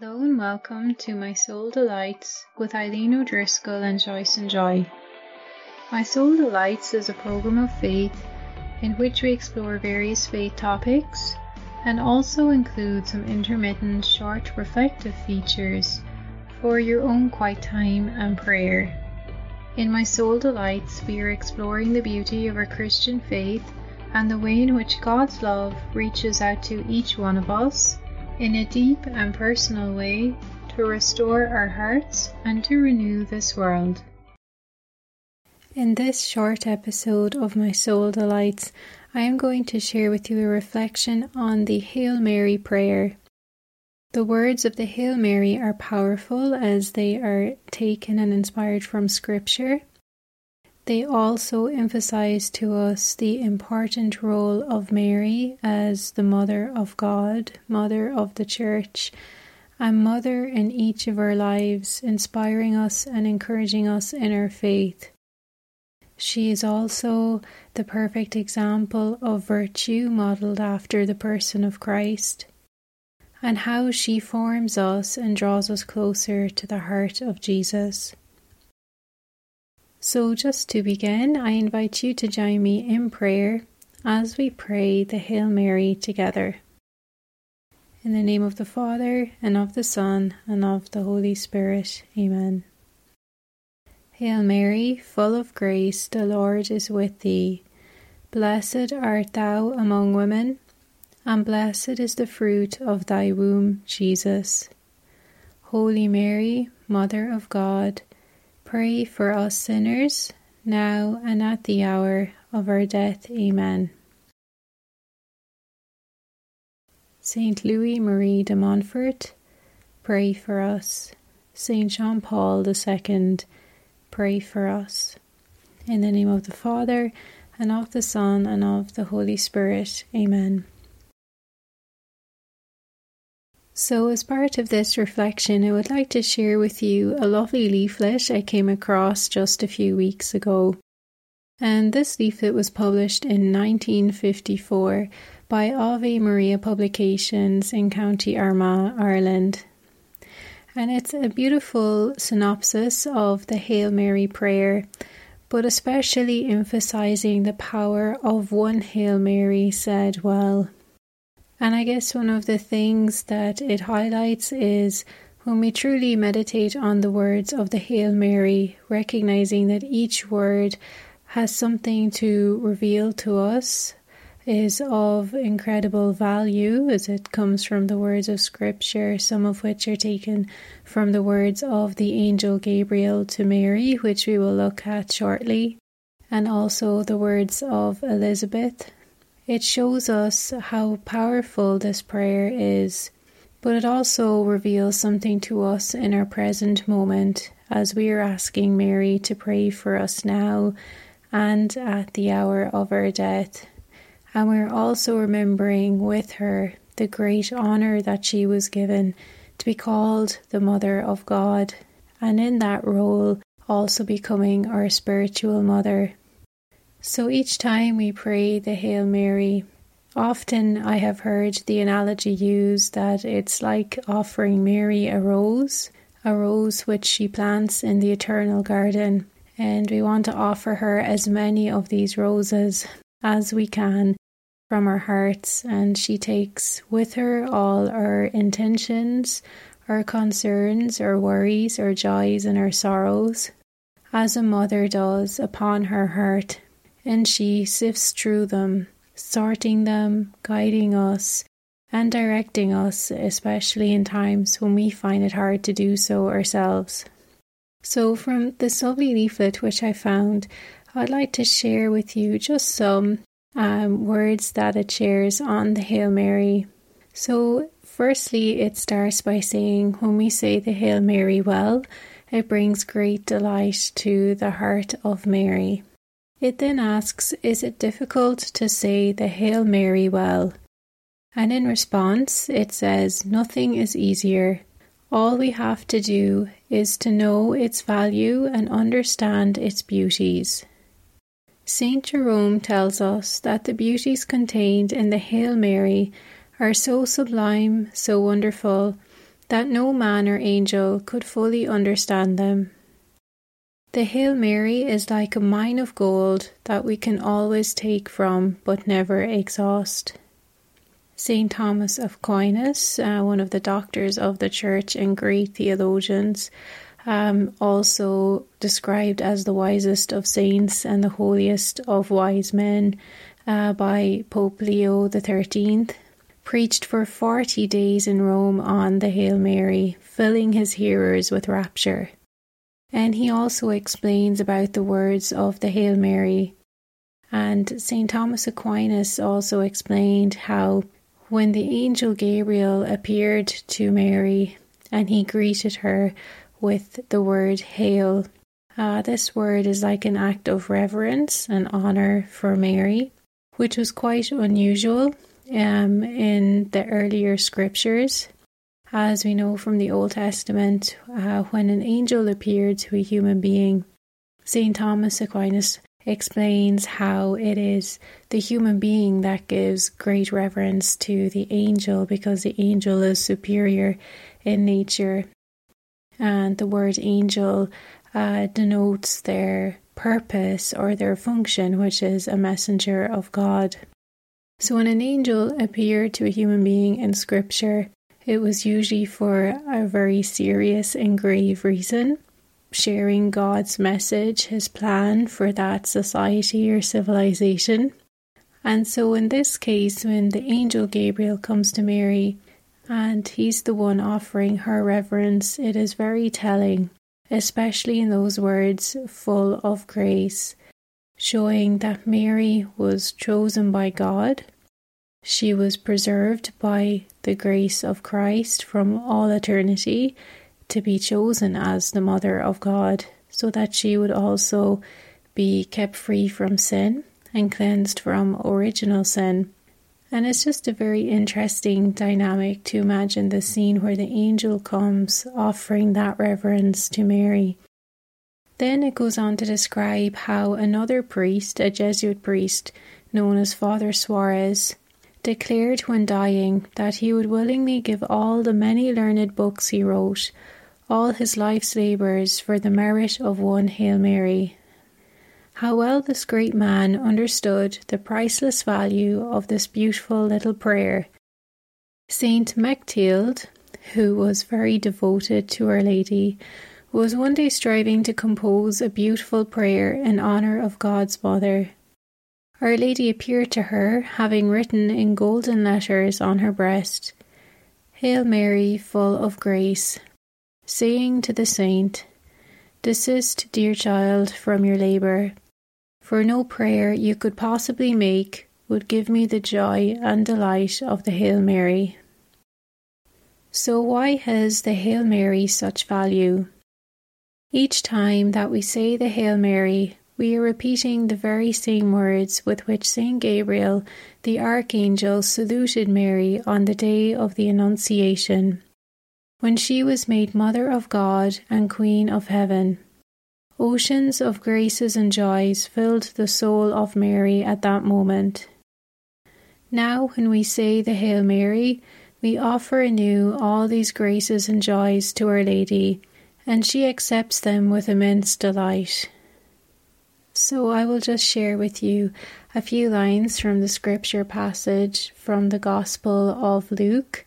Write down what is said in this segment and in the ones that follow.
Hello and welcome to My Soul Delights with Eileen O'Driscoll and Joyce and Joy. My Soul Delights is a program of faith in which we explore various faith topics and also include some intermittent short reflective features for your own quiet time and prayer. In My Soul Delights, we are exploring the beauty of our Christian faith and the way in which God's love reaches out to each one of us in a deep and personal way to restore our hearts and to renew this world. In this short episode of My Soul Delights, I am going to share with you a reflection on the Hail Mary prayer. The words of the Hail Mary are powerful as they are taken and inspired from Scripture. They also emphasize to us the important role of Mary as the Mother of God, Mother of the Church, and Mother in each of our lives, inspiring us and encouraging us in our faith. She is also the perfect example of virtue modelled after the person of Christ, and how she forms us and draws us closer to the heart of Jesus. So, just to begin, I invite you to join me in prayer as we pray the Hail Mary together. In the name of the Father, and of the Son, and of the Holy Spirit. Amen. Hail Mary, full of grace, the Lord is with thee. Blessed art thou among women, and blessed is the fruit of thy womb, Jesus. Holy Mary, Mother of God, Pray for us sinners, now and at the hour of our death. Amen. Saint Louis Marie de Montfort, pray for us. Saint John Paul II, pray for us. In the name of the Father, and of the Son, and of the Holy Spirit. Amen. So, as part of this reflection, I would like to share with you a lovely leaflet I came across just a few weeks ago. And this leaflet was published in 1954 by Ave Maria Publications in County Armagh, Ireland. And it's a beautiful synopsis of the Hail Mary prayer, but especially emphasizing the power of one Hail Mary said well. And I guess one of the things that it highlights is when we truly meditate on the words of the Hail Mary, recognizing that each word has something to reveal to us, is of incredible value as it comes from the words of Scripture, some of which are taken from the words of the angel Gabriel to Mary, which we will look at shortly, and also the words of Elizabeth it shows us how powerful this prayer is, but it also reveals something to us in our present moment as we are asking Mary to pray for us now and at the hour of our death. And we're also remembering with her the great honour that she was given to be called the Mother of God, and in that role also becoming our spiritual mother. So each time we pray the Hail Mary, often I have heard the analogy used that it's like offering Mary a rose, a rose which she plants in the eternal garden. And we want to offer her as many of these roses as we can from our hearts, and she takes with her all our intentions, our concerns, our worries, our joys, and our sorrows, as a mother does upon her heart and she sifts through them, sorting them, guiding us, and directing us, especially in times when we find it hard to do so ourselves. So, from this lovely leaflet which I found, I'd like to share with you just some um, words that it shares on the Hail Mary. So, firstly, it starts by saying, When we say the Hail Mary well, it brings great delight to the heart of Mary. It then asks, Is it difficult to say the Hail Mary well? And in response, it says, Nothing is easier. All we have to do is to know its value and understand its beauties. St. Jerome tells us that the beauties contained in the Hail Mary are so sublime, so wonderful, that no man or angel could fully understand them. The Hail Mary is like a mine of gold that we can always take from but never exhaust. St. Thomas of Aquinas, uh, one of the doctors of the church and great theologians, um, also described as the wisest of saints and the holiest of wise men uh, by Pope Leo XIII, preached for 40 days in Rome on the Hail Mary, filling his hearers with rapture. And he also explains about the words of the Hail Mary. And St. Thomas Aquinas also explained how when the angel Gabriel appeared to Mary and he greeted her with the word Hail, uh, this word is like an act of reverence and honour for Mary, which was quite unusual um, in the earlier scriptures. As we know from the Old Testament, uh, when an angel appeared to a human being, St. Thomas Aquinas explains how it is the human being that gives great reverence to the angel because the angel is superior in nature. And the word angel uh, denotes their purpose or their function, which is a messenger of God. So when an angel appeared to a human being in scripture, it was usually for a very serious and grave reason sharing God's message, his plan for that society or civilization. And so, in this case, when the angel Gabriel comes to Mary and he's the one offering her reverence, it is very telling, especially in those words, full of grace, showing that Mary was chosen by God. She was preserved by the grace of Christ from all eternity to be chosen as the Mother of God, so that she would also be kept free from sin and cleansed from original sin. And it's just a very interesting dynamic to imagine the scene where the angel comes offering that reverence to Mary. Then it goes on to describe how another priest, a Jesuit priest known as Father Suarez, declared when dying that he would willingly give all the many learned books he wrote all his life's labours for the merit of one Hail Mary. How well this great man understood the priceless value of this beautiful little prayer. Saint Mechtild, who was very devoted to Our Lady, was one day striving to compose a beautiful prayer in honour of God's Mother. Our Lady appeared to her, having written in golden letters on her breast, Hail Mary, full of grace, saying to the saint, Desist, dear child, from your labour, for no prayer you could possibly make would give me the joy and delight of the Hail Mary. So, why has the Hail Mary such value? Each time that we say the Hail Mary, we are repeating the very same words with which Saint Gabriel, the Archangel, saluted Mary on the day of the Annunciation when she was made Mother of God and Queen of Heaven. Oceans of graces and joys filled the soul of Mary at that moment. Now, when we say the Hail Mary, we offer anew all these graces and joys to Our Lady, and she accepts them with immense delight. So, I will just share with you a few lines from the scripture passage from the Gospel of Luke,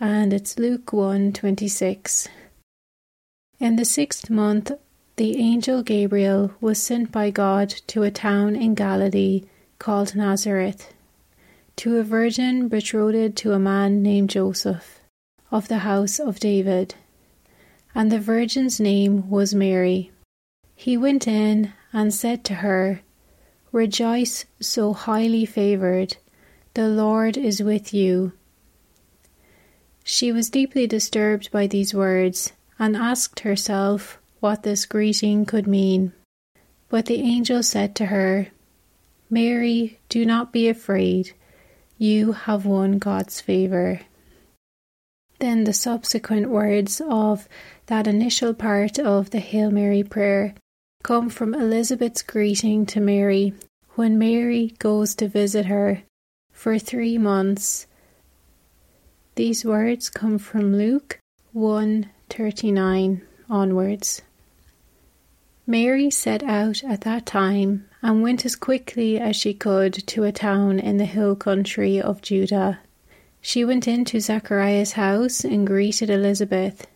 and it's Luke 1 26. In the sixth month, the angel Gabriel was sent by God to a town in Galilee called Nazareth, to a virgin betrothed to a man named Joseph, of the house of David. And the virgin's name was Mary. He went in and said to her, Rejoice, so highly favoured, the Lord is with you. She was deeply disturbed by these words and asked herself what this greeting could mean. But the angel said to her, Mary, do not be afraid. You have won God's favour. Then the subsequent words of that initial part of the Hail Mary prayer come from Elizabeth's greeting to Mary when Mary goes to visit her for three months these words come from Luke 139 onwards. Mary set out at that time and went as quickly as she could to a town in the hill country of Judah. She went into Zachariah's house and greeted Elizabeth.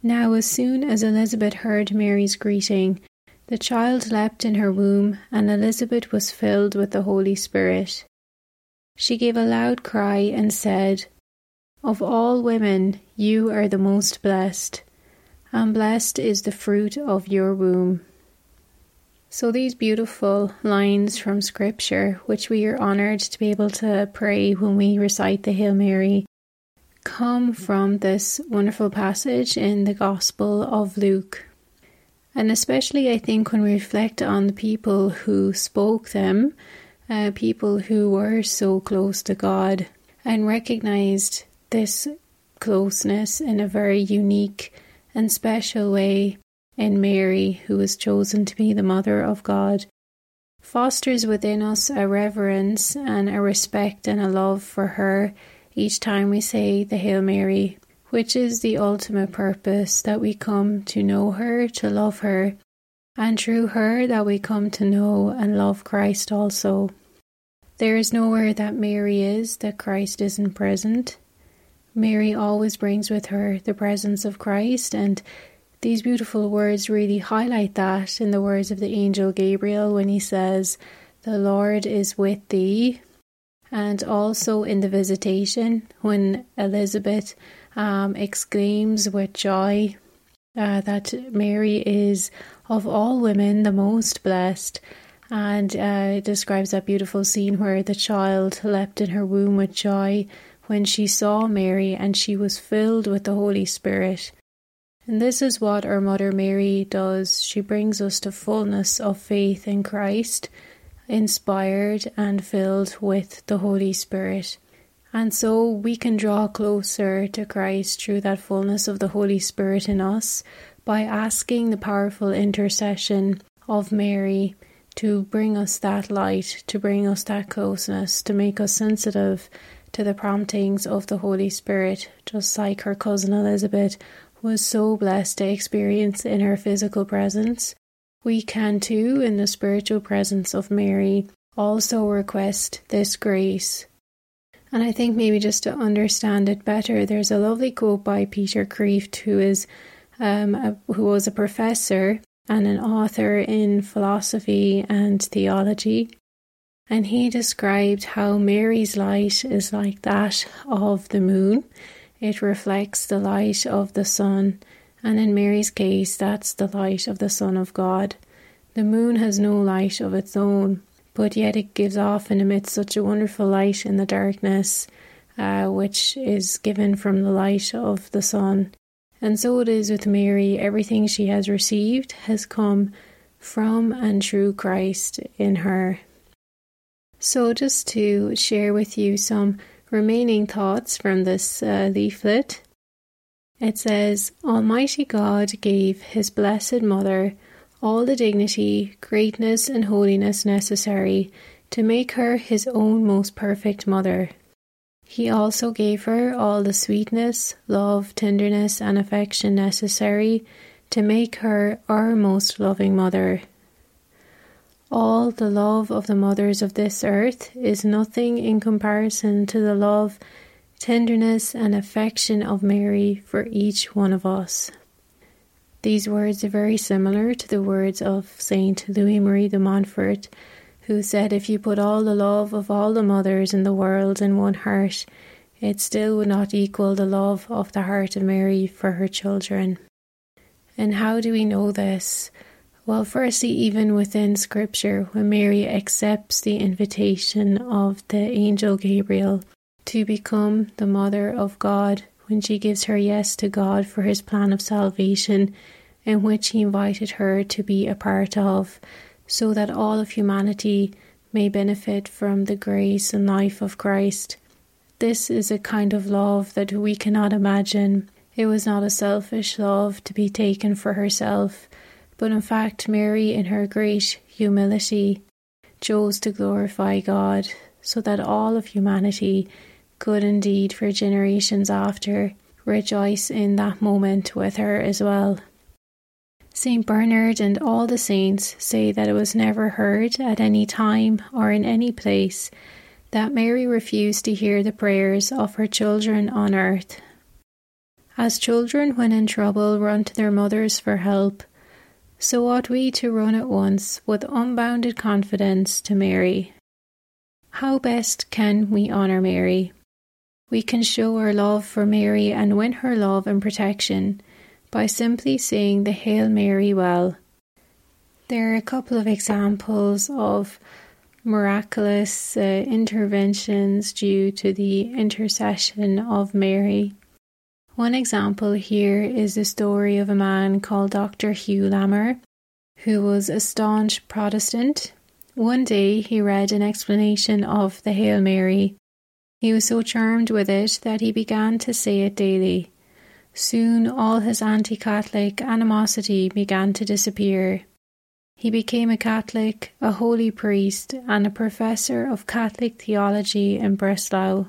Now, as soon as Elizabeth heard Mary's greeting, the child leapt in her womb, and Elizabeth was filled with the Holy Spirit. She gave a loud cry and said, Of all women, you are the most blessed, and blessed is the fruit of your womb. So, these beautiful lines from Scripture, which we are honoured to be able to pray when we recite the Hail Mary, come from this wonderful passage in the Gospel of Luke. And especially, I think, when we reflect on the people who spoke them, uh, people who were so close to God and recognized this closeness in a very unique and special way in Mary, who was chosen to be the Mother of God, fosters within us a reverence and a respect and a love for her each time we say the Hail Mary, which is the ultimate purpose that we come to know her, to love her, and through her that we come to know and love Christ also. There is nowhere that Mary is that Christ isn't present. Mary always brings with her the presence of Christ, and these beautiful words really highlight that in the words of the angel Gabriel when he says, The Lord is with thee. And also in the visitation when Elizabeth um, exclaims with joy uh, that Mary is of all women the most blessed. And uh, describes that beautiful scene where the child leapt in her womb with joy when she saw Mary and she was filled with the Holy Spirit. And this is what our Mother Mary does. She brings us to fullness of faith in Christ, inspired and filled with the Holy Spirit. And so we can draw closer to Christ through that fullness of the Holy Spirit in us by asking the powerful intercession of Mary to bring us that light, to bring us that closeness, to make us sensitive to the promptings of the Holy Spirit, just like her cousin Elizabeth was so blessed to experience in her physical presence, we can too, in the spiritual presence of Mary, also request this grace. And I think maybe just to understand it better, there's a lovely quote by Peter Kreeft, who is um, a, who was a professor and an author in philosophy and theology. And he described how Mary's light is like that of the moon, it reflects the light of the sun, and in Mary's case, that's the light of the Son of God. The moon has no light of its own, but yet it gives off and emits such a wonderful light in the darkness, uh, which is given from the light of the sun. And so it is with Mary, everything she has received has come from and through Christ in her. So, just to share with you some remaining thoughts from this uh, leaflet. It says, Almighty God gave His Blessed Mother all the dignity, greatness, and holiness necessary to make her His own most perfect mother. He also gave her all the sweetness, love, tenderness, and affection necessary to make her our most loving mother. All the love of the mothers of this earth is nothing in comparison to the love, tenderness, and affection of Mary for each one of us. These words are very similar to the words of Saint Louis Marie de Montfort, who said, If you put all the love of all the mothers in the world in one heart, it still would not equal the love of the heart of Mary for her children. And how do we know this? Well, firstly, even within Scripture, when Mary accepts the invitation of the angel Gabriel to become the mother of God, when she gives her yes to God for his plan of salvation, in which he invited her to be a part of, so that all of humanity may benefit from the grace and life of Christ. This is a kind of love that we cannot imagine. It was not a selfish love to be taken for herself but in fact, Mary, in her great humility, chose to glorify God so that all of humanity could indeed, for generations after, rejoice in that moment with her as well. St. Bernard and all the saints say that it was never heard at any time or in any place that Mary refused to hear the prayers of her children on earth. As children, when in trouble, run to their mothers for help, so ought we to run at once with unbounded confidence to Mary. How best can we honour Mary? We can show our love for Mary and win her love and protection by simply saying the Hail Mary well. There are a couple of examples of miraculous uh, interventions due to the intercession of Mary. One example here is the story of a man called Dr. Hugh Lammer, who was a staunch Protestant. One day he read an explanation of the Hail Mary. He was so charmed with it that he began to say it daily. Soon all his anti Catholic animosity began to disappear. He became a Catholic, a holy priest, and a professor of Catholic theology in Breslau.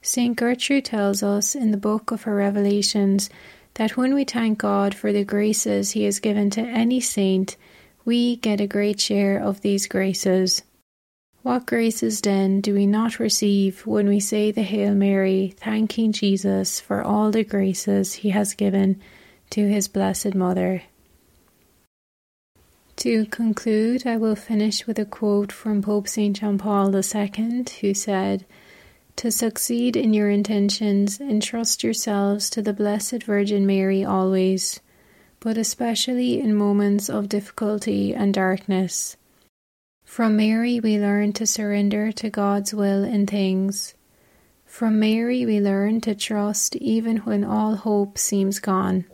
St. Gertrude tells us in the book of her Revelations that when we thank God for the graces He has given to any saint, we get a great share of these graces. What graces then do we not receive when we say the Hail Mary, thanking Jesus for all the graces He has given to His Blessed Mother? To conclude, I will finish with a quote from Pope St. John Paul II, who said, to succeed in your intentions, entrust yourselves to the Blessed Virgin Mary always, but especially in moments of difficulty and darkness. From Mary, we learn to surrender to God's will in things. From Mary, we learn to trust even when all hope seems gone.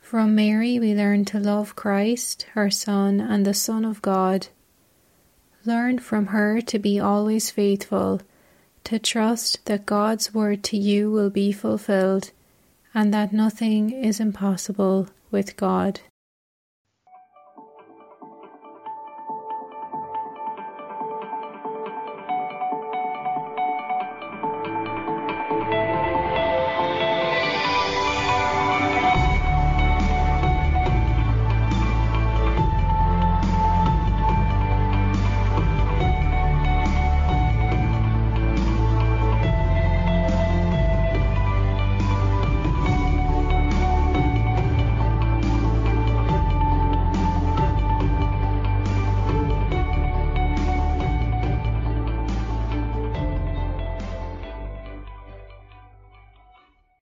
From Mary, we learn to love Christ, her Son, and the Son of God. Learn from her to be always faithful to trust that God's word to you will be fulfilled and that nothing is impossible with God.